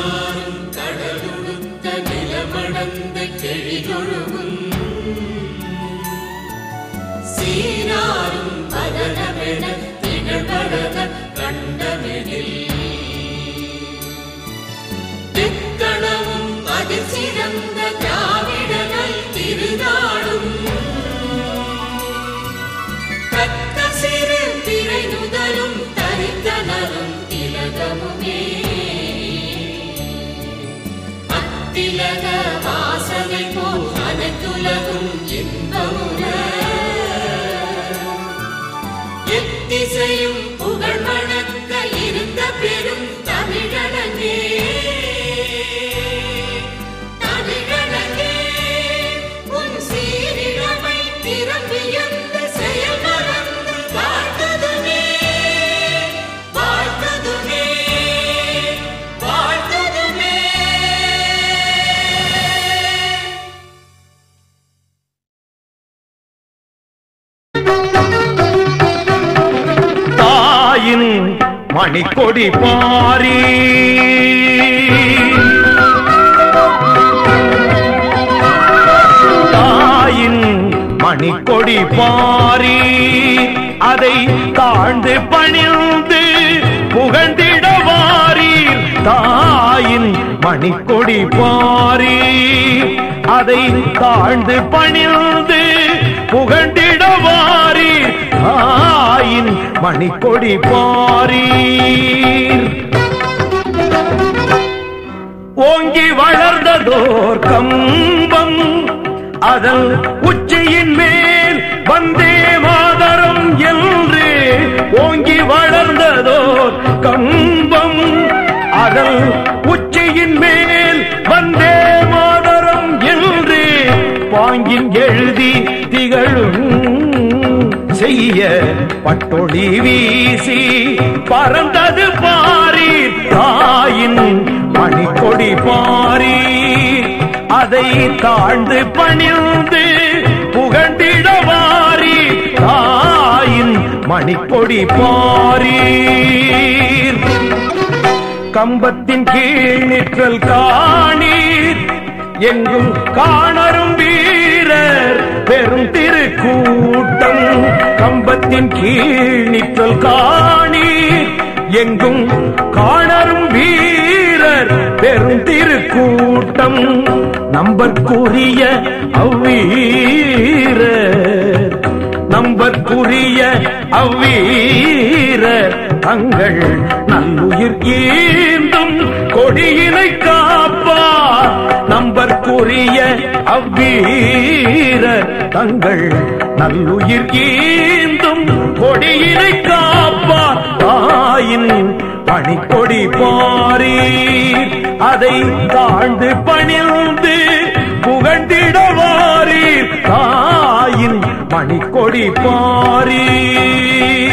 நானும் கடலுடுத்த நிலமடந்த கெழிகொழுகும் சீராரும் பதனமென திகழ்படத கண்டமெனில். தெக்கணமும் அதில் சிறந்த திராவிடனை திருநாடும். தக்க சிறு திரை நுதலும் அத்திலக வாசனை போல் அனைத்துலகும் மணிக்கொடி பாரி. தாயின் மணிக்கொடி பாரி. அதை தாழ்ந்து பணிந்து புகழ்ந்திடவாரீர் தாயின் மணிக்கொடி பாரி. அதை தாழ்ந்து பணிந்து புகழ்ந்திடவாரீர் மணிக்கொடி பாரீர். ஓங்கி வளர்ந்ததோர் கம்பம் அதன் உச்சியின் மேல் வந்தே மாதரம் என்று ஓங்கி வளர்ந்ததோர் கம்பம் அதன் உச்சியின் மேல் வந்தே மாதரம் என்று பாங்கின் எழுதி செய்ய பட்டொளி வீசி பறந்தது பாரி தாயின் மணிக்கொடி பாரி. அதை தாழ்ந்து பணிந்து புகண்டிடவாரி தாயின் மணிக்கொடி பாரி கம்பத்தின் கீழ் நிற்றல் காணீர். எங்கும் காணரும் வீரர் பெரும் திருக்கூட்டம். கம்பத்தின் கீழ் நிற்றல் காணி. எங்கும் காணரும் வீரர் பெரும் திருக்கூட்டம். நம்பற்குரிய அவ்வீரர். நம்பற்குரிய அவ்வீரர். தங்கள் நல்லுயிர் ஈந்தும் கொடியினை காப்பார் நம்பற்குரிய அவ்வீரர். தங்கள் நல்லுயிர் ஈந்தும் கொடியினை காப்பார். தாயின் பணிக்கொடி பாரீர். அதை தாழ்ந்து பணிந்து புகழ்ந்திடவாரீர். தாயின் மணிக்கொடி பாரீர்.